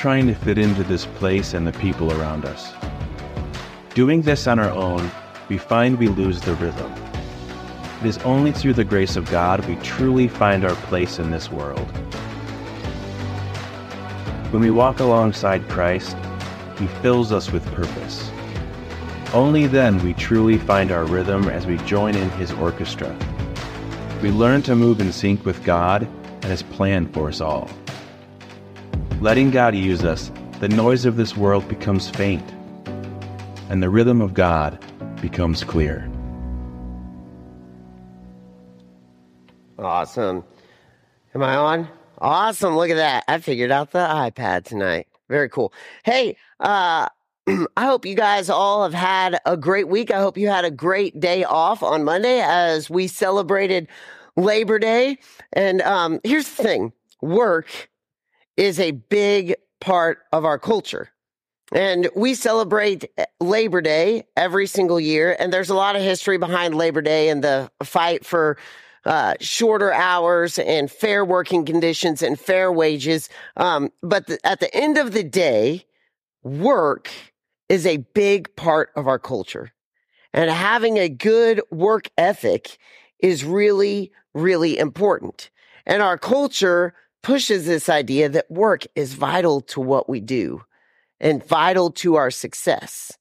trying to fit into this place and the people around us. Doing this on our own, we find we lose the rhythm. It is only through the grace of God we truly find our place in this world. When we walk alongside Christ, He fills us with purpose. Only then we truly find our rhythm as we join in His orchestra. We learn to move in sync with God and His plan for us all. Letting God use us, the noise of this world becomes faint, and the rhythm of God becomes clear. Awesome. Am I on? Awesome. Look at that. I figured out the iPad tonight. Very cool. Hey, uh, I hope you guys all have had a great week. I hope you had a great day off on Monday as we celebrated Labor Day. And um, here's the thing work is a big part of our culture. And we celebrate eh, Labor Day every single year. And there's a lot of history behind Labor Day and the fight for uh, shorter hours and fair working conditions and fair wages. Um, but at the end of the day, work is a big part of our culture. And having a good work ethic is really, really important. And our culture pushes this idea that work is vital to what we do and vital to our success.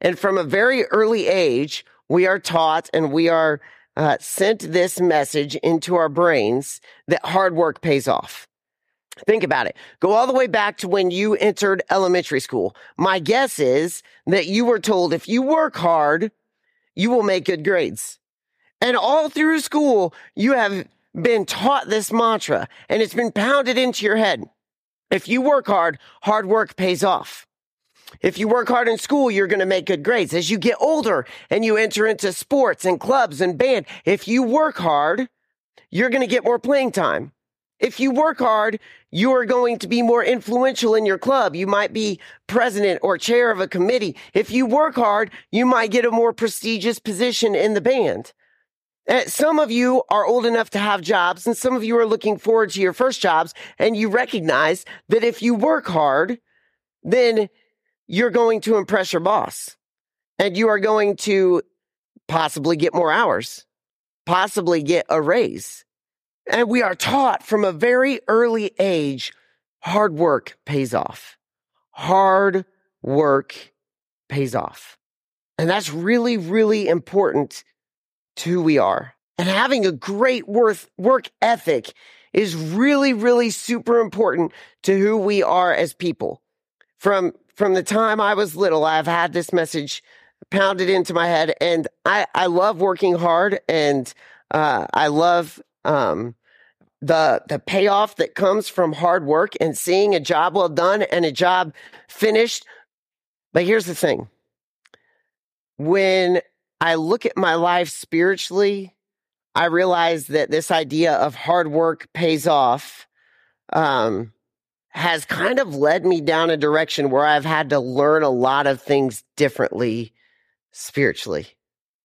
And from a very early age, we are taught and we are uh, sent this message into our brains that hard work pays off. Think about it. Go all the way back to when you entered elementary school. My guess is that you were told if you work hard, you will make good grades. And all through school, you have been taught this mantra and it's been pounded into your head. If you work hard, hard work pays off. If you work hard in school, you're going to make good grades. As you get older and you enter into sports and clubs and band, if you work hard, you're going to get more playing time. If you work hard, you are going to be more influential in your club. You might be president or chair of a committee. If you work hard, you might get a more prestigious position in the band. Uh, some of you are old enough to have jobs and some of you are looking forward to your first jobs and you recognize that if you work hard, then you're going to impress your boss and you are going to possibly get more hours, possibly get a raise. And we are taught from a very early age hard work pays off. Hard work pays off. And that's really, really important to who we are. And having a great worth, work ethic is really, really super important to who we are as people. From from the time I was little, I've had this message pounded into my head, and I I love working hard, and uh, I love um, the the payoff that comes from hard work and seeing a job well done and a job finished. But here's the thing: when I look at my life spiritually, I realize that this idea of hard work pays off. Um, has kind of led me down a direction where I've had to learn a lot of things differently spiritually.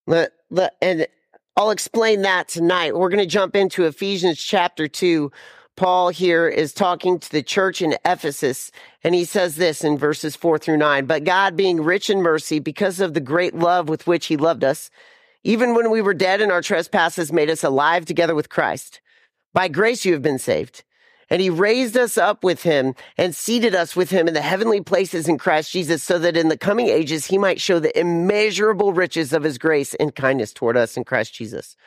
and I'll explain that tonight. We're going to jump into Ephesians chapter 2. Paul here is talking to the church in Ephesus, and he says this in verses 4 through 9. But God, being rich in mercy, because of the great love with which he loved us, even when we were dead in our trespasses, made us alive together with Christ. By grace you have been saved and he raised us up with him and seated us with him in the heavenly places in Christ Jesus so that in the coming ages he might show the immeasurable riches of his grace and kindness toward us in Christ Jesus.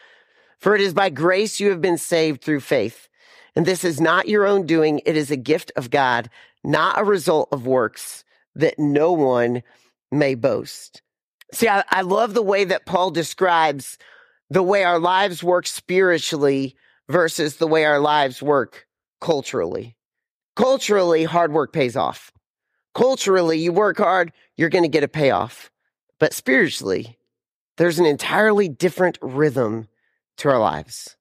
For it is by grace you have been saved through faith. And this is not your own doing. It is a gift of God, not a result of works that no one may boast. See, I, I love the way that Paul describes the way our lives work spiritually versus the way our lives work culturally. Culturally, hard work pays off. Culturally, you work hard, you're going to get a payoff. But spiritually, there's an entirely different rhythm to our lives.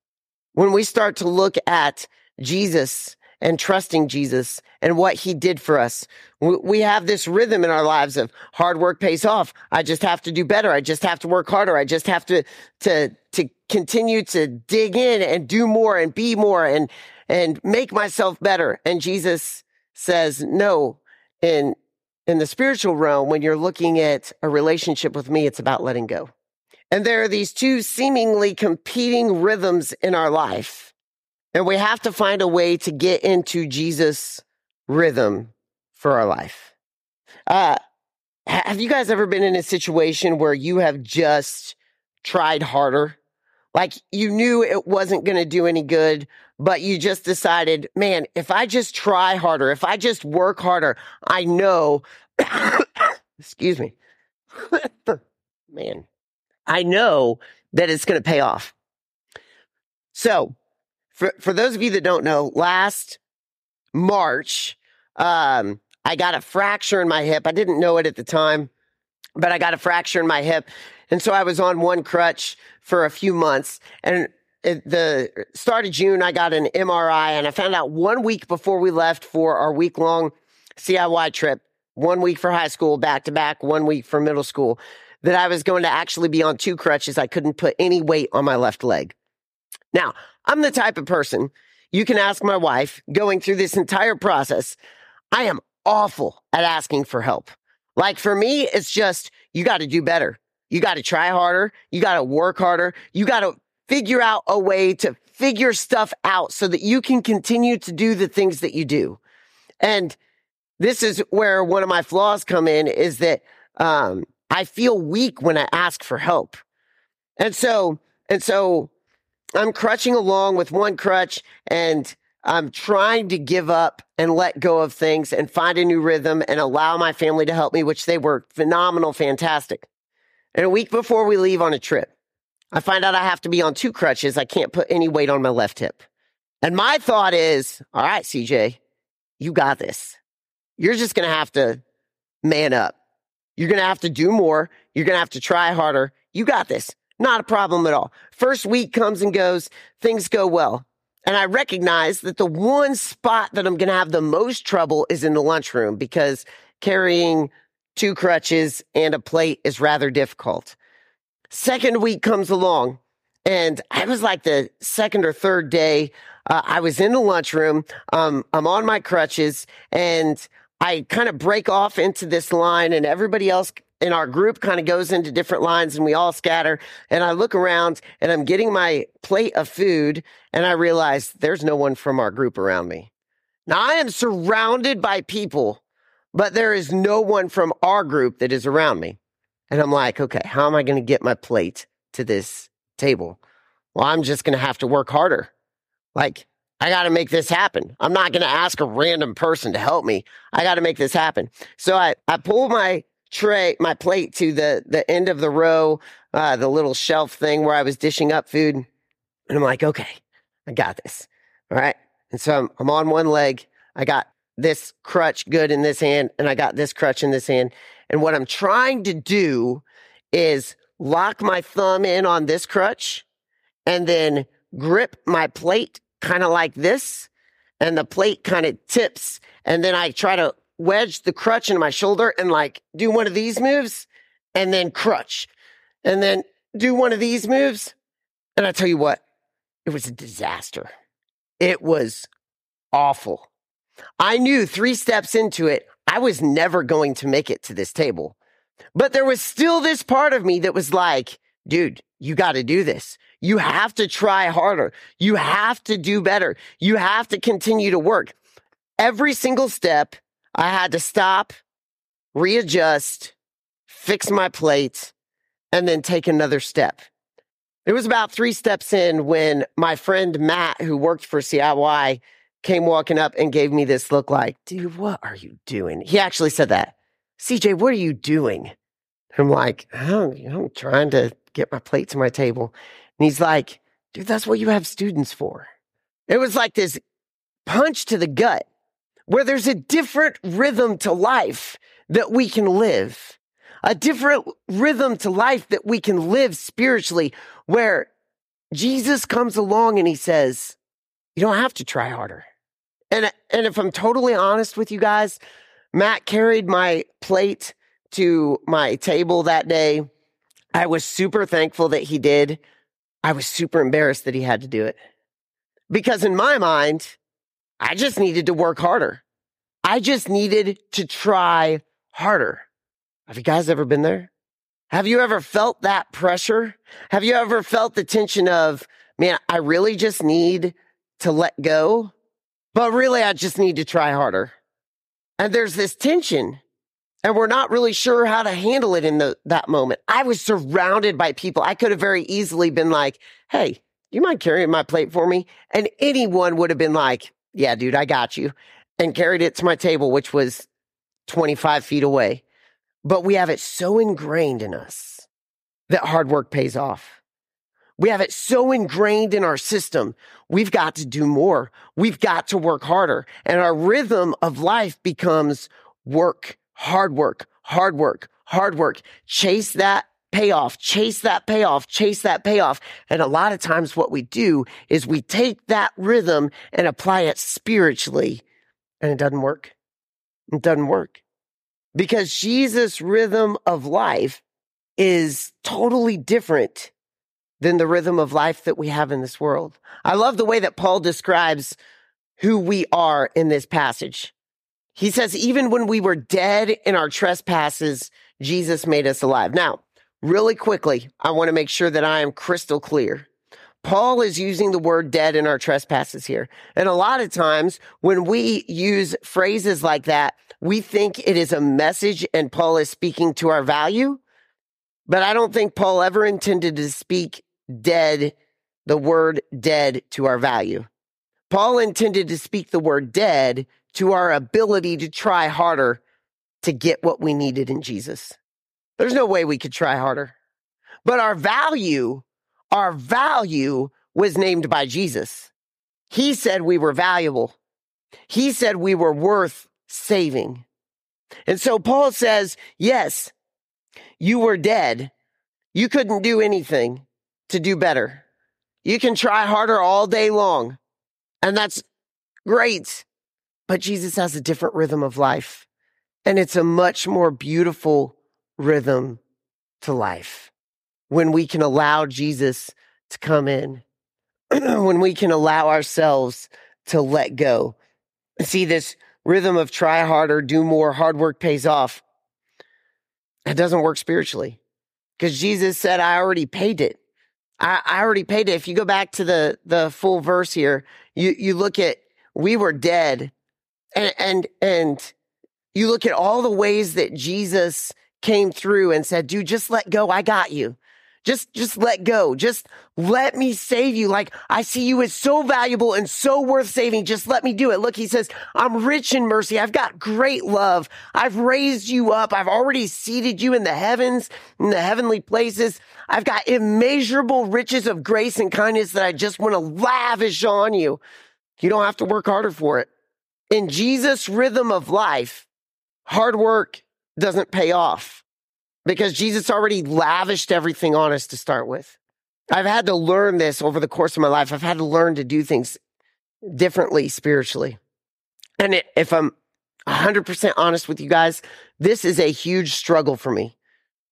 When we start to look at Jesus and trusting Jesus and what he did for us, we have this rhythm in our lives of hard work pays off. I just have to do better. I just have to work harder. I just have to, to, to continue to dig in and do more and be more and, and make myself better. And Jesus says, no, in in the spiritual realm, when you're looking at a relationship with me, it's about letting go. And there are these two seemingly competing rhythms in our life. And we have to find a way to get into Jesus' rhythm for our life. Uh, have you guys ever been in a situation where you have just tried harder? Like you knew it wasn't going to do any good, but you just decided, man, if I just try harder, if I just work harder, I know, excuse me, man, I know that it's going to pay off. So for, for those of you that don't know, last March, um, I got a fracture in my hip. I didn't know it at the time, but I got a fracture in my hip. And so I was on one crutch for a few months. And at the start of June, I got an MRI and I found out one week before we left for our week long CIY trip, one week for high school, back to back, one week for middle school, that I was going to actually be on two crutches. I couldn't put any weight on my left leg. Now, I'm the type of person you can ask my wife going through this entire process. I am awful at asking for help. Like for me, it's just, you got to do better. You got to try harder. You got to work harder. You got to figure out a way to figure stuff out so that you can continue to do the things that you do. And this is where one of my flaws come in is that, um, I feel weak when I ask for help. And so, and so I'm crutching along with one crutch and I'm trying to give up and let go of things and find a new rhythm and allow my family to help me, which they were phenomenal, fantastic. And a week before we leave on a trip, I find out I have to be on two crutches. I can't put any weight on my left hip. And my thought is, all right, CJ, you got this. You're just going to have to man up. You're going to have to do more. You're going to have to try harder. You got this. Not a problem at all. First week comes and goes. Things go well. And I recognize that the one spot that I'm going to have the most trouble is in the lunchroom because carrying two crutches and a plate is rather difficult. Second week comes along and I was like the second or third day. Uh, I was in the lunchroom. Um, I'm on my crutches and I kind of break off into this line and everybody else in our group kind of goes into different lines and we all scatter. And I look around and I'm getting my plate of food and I realize there's no one from our group around me. Now I am surrounded by people, but there is no one from our group that is around me. And I'm like, okay, how am I going to get my plate to this table? Well, I'm just going to have to work harder. Like, I got to make this happen. I'm not going to ask a random person to help me. I got to make this happen. So I, I pull my tray, my plate to the, the end of the row, uh, the little shelf thing where I was dishing up food. And I'm like, okay, I got this. All right. And so I'm, I'm on one leg. I got this crutch good in this hand and I got this crutch in this hand. And what I'm trying to do is lock my thumb in on this crutch and then grip my plate kind of like this. And the plate kind of tips. And then I try to wedge the crutch into my shoulder and like do one of these moves and then crutch and then do one of these moves. And I tell you what, it was a disaster. It was awful. I knew three steps into it, I was never going to make it to this table. But there was still this part of me that was like, dude, you got to do this. You have to try harder. You have to do better. You have to continue to work. Every single step I had to stop, readjust, fix my plate, and then take another step. It was about three steps in when my friend Matt, who worked for CIY, came walking up and gave me this look like, dude, what are you doing? He actually said that. CJ, what are you doing? I'm like, oh, I'm trying to get my plate to my table. And he's like, dude, that's what you have students for. It was like this punch to the gut where there's a different rhythm to life that we can live, a different rhythm to life that we can live spiritually, where Jesus comes along and he says, you don't have to try harder. And, and if I'm totally honest with you guys, Matt carried my plate to my table that day. I was super thankful that he did. I was super embarrassed that he had to do it. Because in my mind, I just needed to work harder. I just needed to try harder. Have you guys ever been there? Have you ever felt that pressure? Have you ever felt the tension of, man, I really just need to let go, but really I just need to try harder. And there's this tension and we're not really sure how to handle it in the, that moment. I was surrounded by people. I could have very easily been like, Hey, you mind carrying my plate for me? And anyone would have been like, yeah, dude, I got you and carried it to my table, which was 25 feet away. But we have it so ingrained in us that hard work pays off. We have it so ingrained in our system. We've got to do more. We've got to work harder. And our rhythm of life becomes work, hard work, hard work, hard work. Chase that payoff, chase that payoff, chase that payoff. And a lot of times what we do is we take that rhythm and apply it spiritually and it doesn't work. It doesn't work because Jesus' rhythm of life is totally different than the rhythm of life that we have in this world. I love the way that Paul describes who we are in this passage. He says, even when we were dead in our trespasses, Jesus made us alive. Now, really quickly, I want to make sure that I am crystal clear. Paul is using the word dead in our trespasses here. And a lot of times when we use phrases like that, we think it is a message and Paul is speaking to our value. But I don't think Paul ever intended to speak dead, the word dead to our value. Paul intended to speak the word dead to our ability to try harder to get what we needed in Jesus. There's no way we could try harder. But our value our value was named by Jesus. He said we were valuable. He said we were worth saving. And so Paul says, yes, you were dead. You couldn't do anything to do better. You can try harder all day long. And that's great. But Jesus has a different rhythm of life. And it's a much more beautiful rhythm to life when we can allow Jesus to come in, when we can allow ourselves to let go. See this rhythm of try harder, do more, hard work pays off. It doesn't work spiritually because Jesus said, I already paid it. I, I already paid it. If you go back to the, the full verse here, you, you look at, we were dead and, and, and you look at all the ways that Jesus came through and said, dude, just let go. I got you. Just, just let go. Just let me save you. Like I see you as so valuable and so worth saving. Just let me do it. Look, he says, I'm rich in mercy. I've got great love. I've raised you up. I've already seated you in the heavens, in the heavenly places. I've got immeasurable riches of grace and kindness that I just want to lavish on you. You don't have to work harder for it. In Jesus' rhythm of life, hard work doesn't pay off because Jesus already lavished everything on us to start with. I've had to learn this over the course of my life. I've had to learn to do things differently spiritually. And if I'm 100% honest with you guys, this is a huge struggle for me.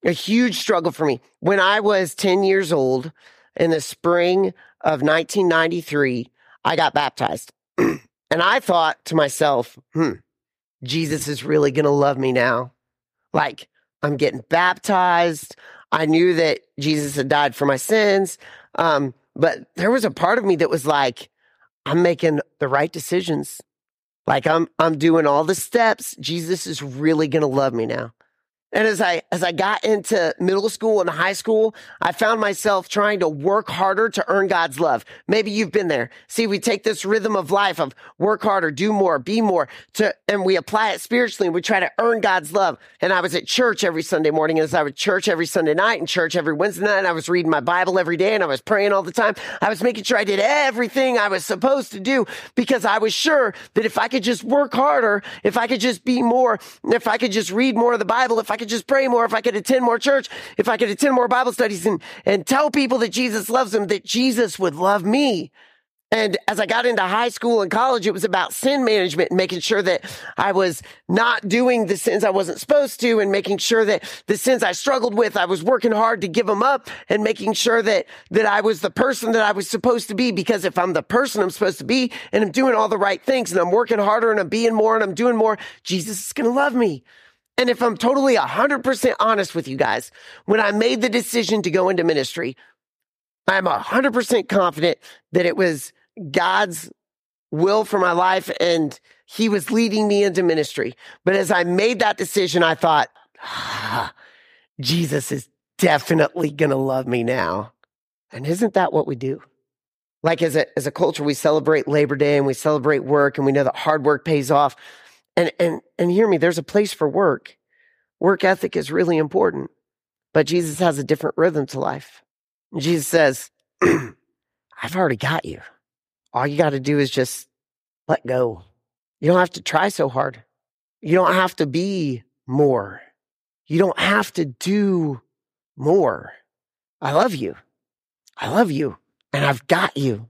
A huge struggle for me. When I was 10 years old in the spring of 1993, I got baptized. and I thought to myself, hmm, Jesus is really going to love me now. Like, I'm getting baptized. I knew that Jesus had died for my sins. Um, but there was a part of me that was like, I'm making the right decisions. Like I'm, I'm doing all the steps. Jesus is really to love me now. And as I, as I got into middle school and high school, I found myself trying to work harder to earn God's love. Maybe you've been there. See, we take this rhythm of life of work harder, do more, be more to, and we apply it spiritually and we try to earn God's love. And I was at church every Sunday morning and as I was church every Sunday night and church every Wednesday night. And I was reading my Bible every day and I was praying all the time. I was making sure I did everything I was supposed to do because I was sure that if I could just work harder, if I could just be more, if I could just read more of the Bible, if I could just pray more, if I could attend more church, if I could attend more Bible studies and, and tell people that Jesus loves them, that Jesus would love me. And as I got into high school and college, it was about sin management and making sure that I was not doing the sins I wasn't supposed to and making sure that the sins I struggled with, I was working hard to give them up and making sure that, that I was the person that I was supposed to be. Because if I'm the person I'm supposed to be and I'm doing all the right things and I'm working harder and I'm being more and I'm doing more, Jesus is going to love me. And if I'm totally 100% honest with you guys, when I made the decision to go into ministry, I'm 100% confident that it was God's will for my life and he was leading me into ministry. But as I made that decision, I thought, ah, Jesus is definitely going to love me now. And isn't that what we do? Like as a, as a culture, we celebrate Labor Day and we celebrate work and we know that hard work pays off. And, and, and hear me, there's a place for work. Work ethic is really important, but Jesus has a different rhythm to life. Jesus says, I've already got you. All you got to do is just let go. You don't have to try so hard. You don't have to be more. You don't have to do more. I love you. I love you and I've got you.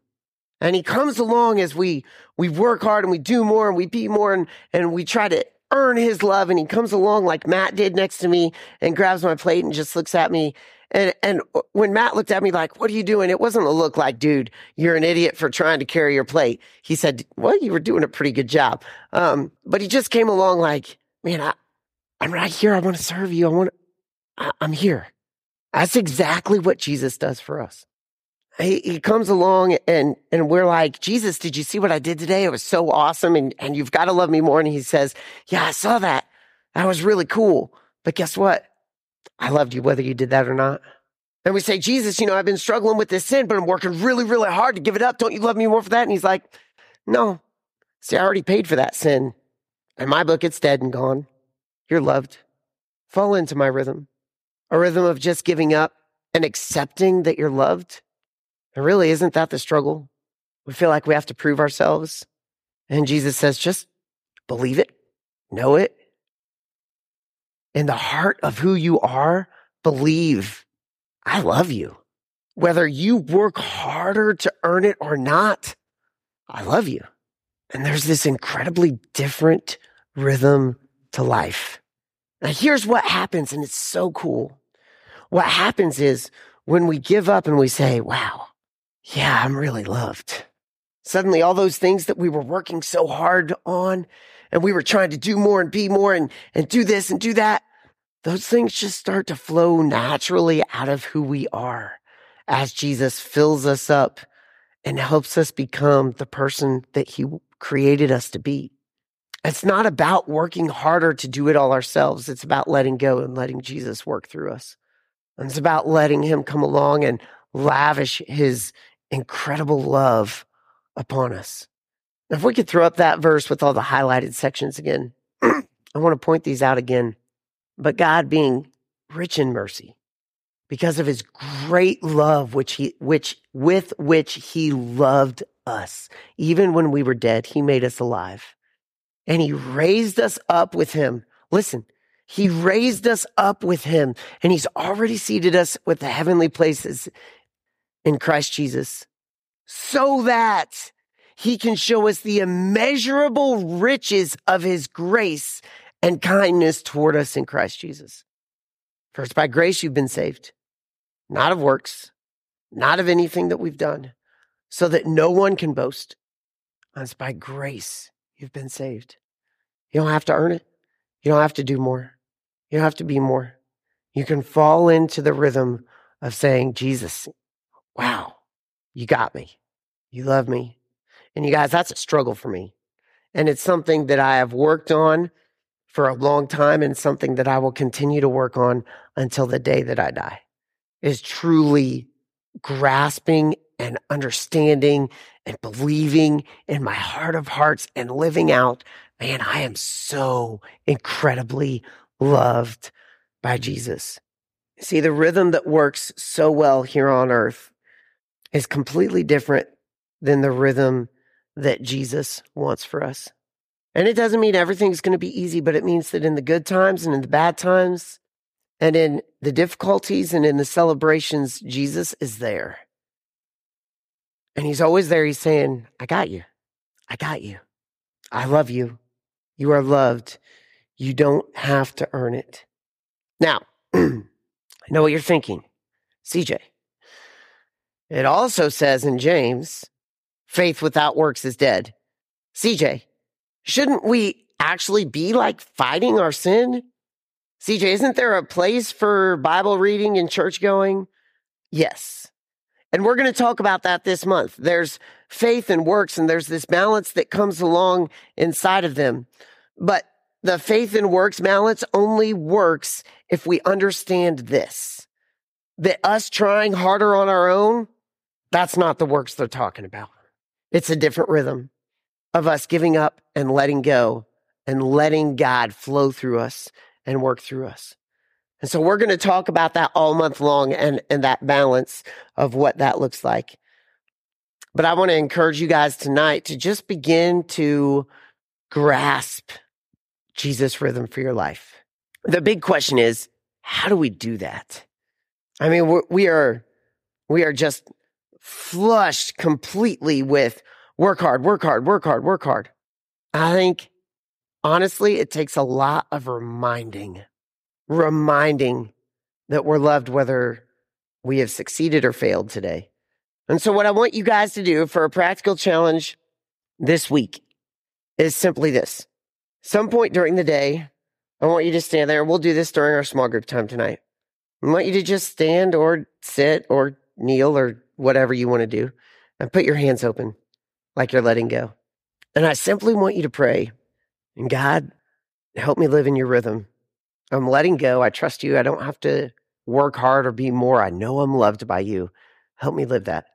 And he comes along as we, we work hard and we do more and we be more and, and we try to earn his love. And he comes along like Matt did next to me and grabs my plate and just looks at me and and when Matt looked at me like, "What are you doing?" It wasn't a look like, "Dude, you're an idiot for trying to carry your plate." He said, "Well, you were doing a pretty good job." Um, but he just came along like, "Man, I, I'm right here. I want to serve you. I want. I, I'm here." That's exactly what Jesus does for us. He, he comes along and and we're like, Jesus, did you see what I did today? It was so awesome, and and you've got to love me more. And he says, Yeah, I saw that. That was really cool. But guess what? I loved you whether you did that or not. And we say, Jesus, you know, I've been struggling with this sin, but I'm working really, really hard to give it up. Don't you love me more for that? And he's like, No. See, I already paid for that sin. In my book, it's dead and gone. You're loved. Fall into my rhythm, a rhythm of just giving up and accepting that you're loved. And really, isn't that the struggle? We feel like we have to prove ourselves. And Jesus says, just believe it, know it, in the heart of who you are, believe I love you. Whether you work harder to earn it or not, I love you. And there's this incredibly different rhythm to life. Now, here's what happens, and it's so cool. What happens is when we give up and we say, wow, yeah, I'm really loved. Suddenly, all those things that we were working so hard on and we were trying to do more and be more and, and do this and do that, those things just start to flow naturally out of who we are as Jesus fills us up and helps us become the person that he created us to be. It's not about working harder to do it all ourselves. It's about letting go and letting Jesus work through us. And it's about letting him come along and lavish his incredible love upon us. If we could throw up that verse with all the highlighted sections again, I want to point these out again. But God being rich in mercy because of his great love, which he, which, with which he loved us. Even when we were dead, he made us alive and he raised us up with him. Listen, he raised us up with him and he's already seated us with the heavenly places in Christ Jesus so that he can show us the immeasurable riches of his grace and kindness toward us in Christ Jesus. First, by grace you've been saved, not of works, not of anything that we've done, so that no one can boast. It's by grace you've been saved. You don't have to earn it. You don't have to do more. You don't have to be more. You can fall into the rhythm of saying, Jesus, wow, you got me. You love me. And you guys, that's a struggle for me. And it's something that I have worked on for a long time and something that I will continue to work on until the day that I die is truly grasping and understanding and believing in my heart of hearts and living out, man, I am so incredibly loved by Jesus. See, the rhythm that works so well here on earth is completely different than the rhythm that Jesus wants for us. And it doesn't mean everything's going to be easy, but it means that in the good times and in the bad times and in the difficulties and in the celebrations, Jesus is there. And he's always there. He's saying, I got you. I got you. I love you. You are loved. You don't have to earn it. Now, I know what you're thinking. CJ, it also says in James, faith without works is dead. CJ, shouldn't we actually be like fighting our sin? CJ, isn't there a place for Bible reading and church going? Yes. And we're going to talk about that this month. There's faith and works, and there's this balance that comes along inside of them. But the faith and works balance only works if we understand this that us trying harder on our own, that's not the works they're talking about. It's a different rhythm of us giving up and letting go and letting God flow through us and work through us. And so we're going to talk about that all month long and, and that balance of what that looks like. But I want to encourage you guys tonight to just begin to grasp Jesus' rhythm for your life. The big question is, how do we do that? I mean, we are, we are just flushed completely with work hard, work hard, work hard, work hard. I think honestly, it takes a lot of reminding reminding that we're loved whether we have succeeded or failed today. And so, what I want you guys to do for a practical challenge this week is simply this. Some point during the day, I want you to stand there. We'll do this during our small group time tonight. I want you to just stand or sit or kneel or whatever you want to do and put your hands open like you're letting go. And I simply want you to pray, and God, help me live in your rhythm. I'm letting go. I trust you. I don't have to work hard or be more. I know I'm loved by you. Help me live that.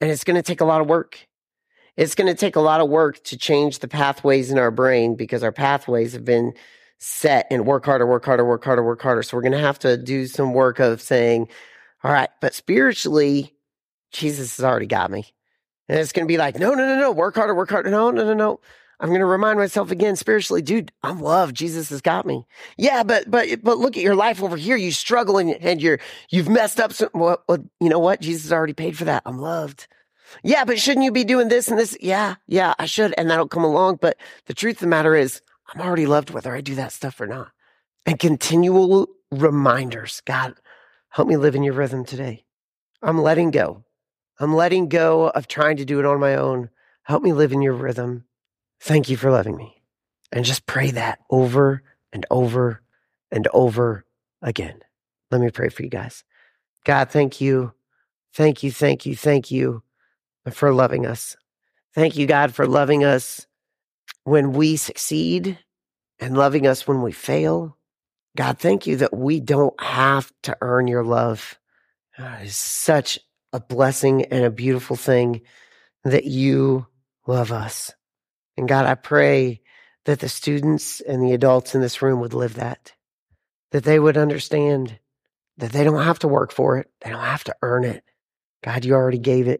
And it's going to take a lot of work. It's going to take a lot of work to change the pathways in our brain because our pathways have been set and work harder, work harder, work harder, work harder. So we're going to have to do some work of saying, all right, but spiritually, Jesus has already got me. And it's going to be like, no, no, no, no, work harder, work harder. No, no, no, no. I'm going to remind myself again spiritually, dude, I'm loved. Jesus has got me. Yeah, but, but, but look at your life over here. You struggle and, and you're, you've messed up. Some, well, well, you know what? Jesus already paid for that. I'm loved. Yeah, but shouldn't you be doing this and this? Yeah, yeah, I should. And that'll come along. But the truth of the matter is, I'm already loved whether I do that stuff or not. And continual reminders. God, help me live in your rhythm today. I'm letting go. I'm letting go of trying to do it on my own. Help me live in your rhythm. Thank you for loving me. And just pray that over and over and over again. Let me pray for you guys. God, thank you. Thank you, thank you, thank you for loving us. Thank you, God, for loving us when we succeed and loving us when we fail. God, thank you that we don't have to earn your love. God, it's such a blessing and a beautiful thing that you love us. And God, I pray that the students and the adults in this room would live that, that they would understand that they don't have to work for it, they don't have to earn it. God, you already gave it.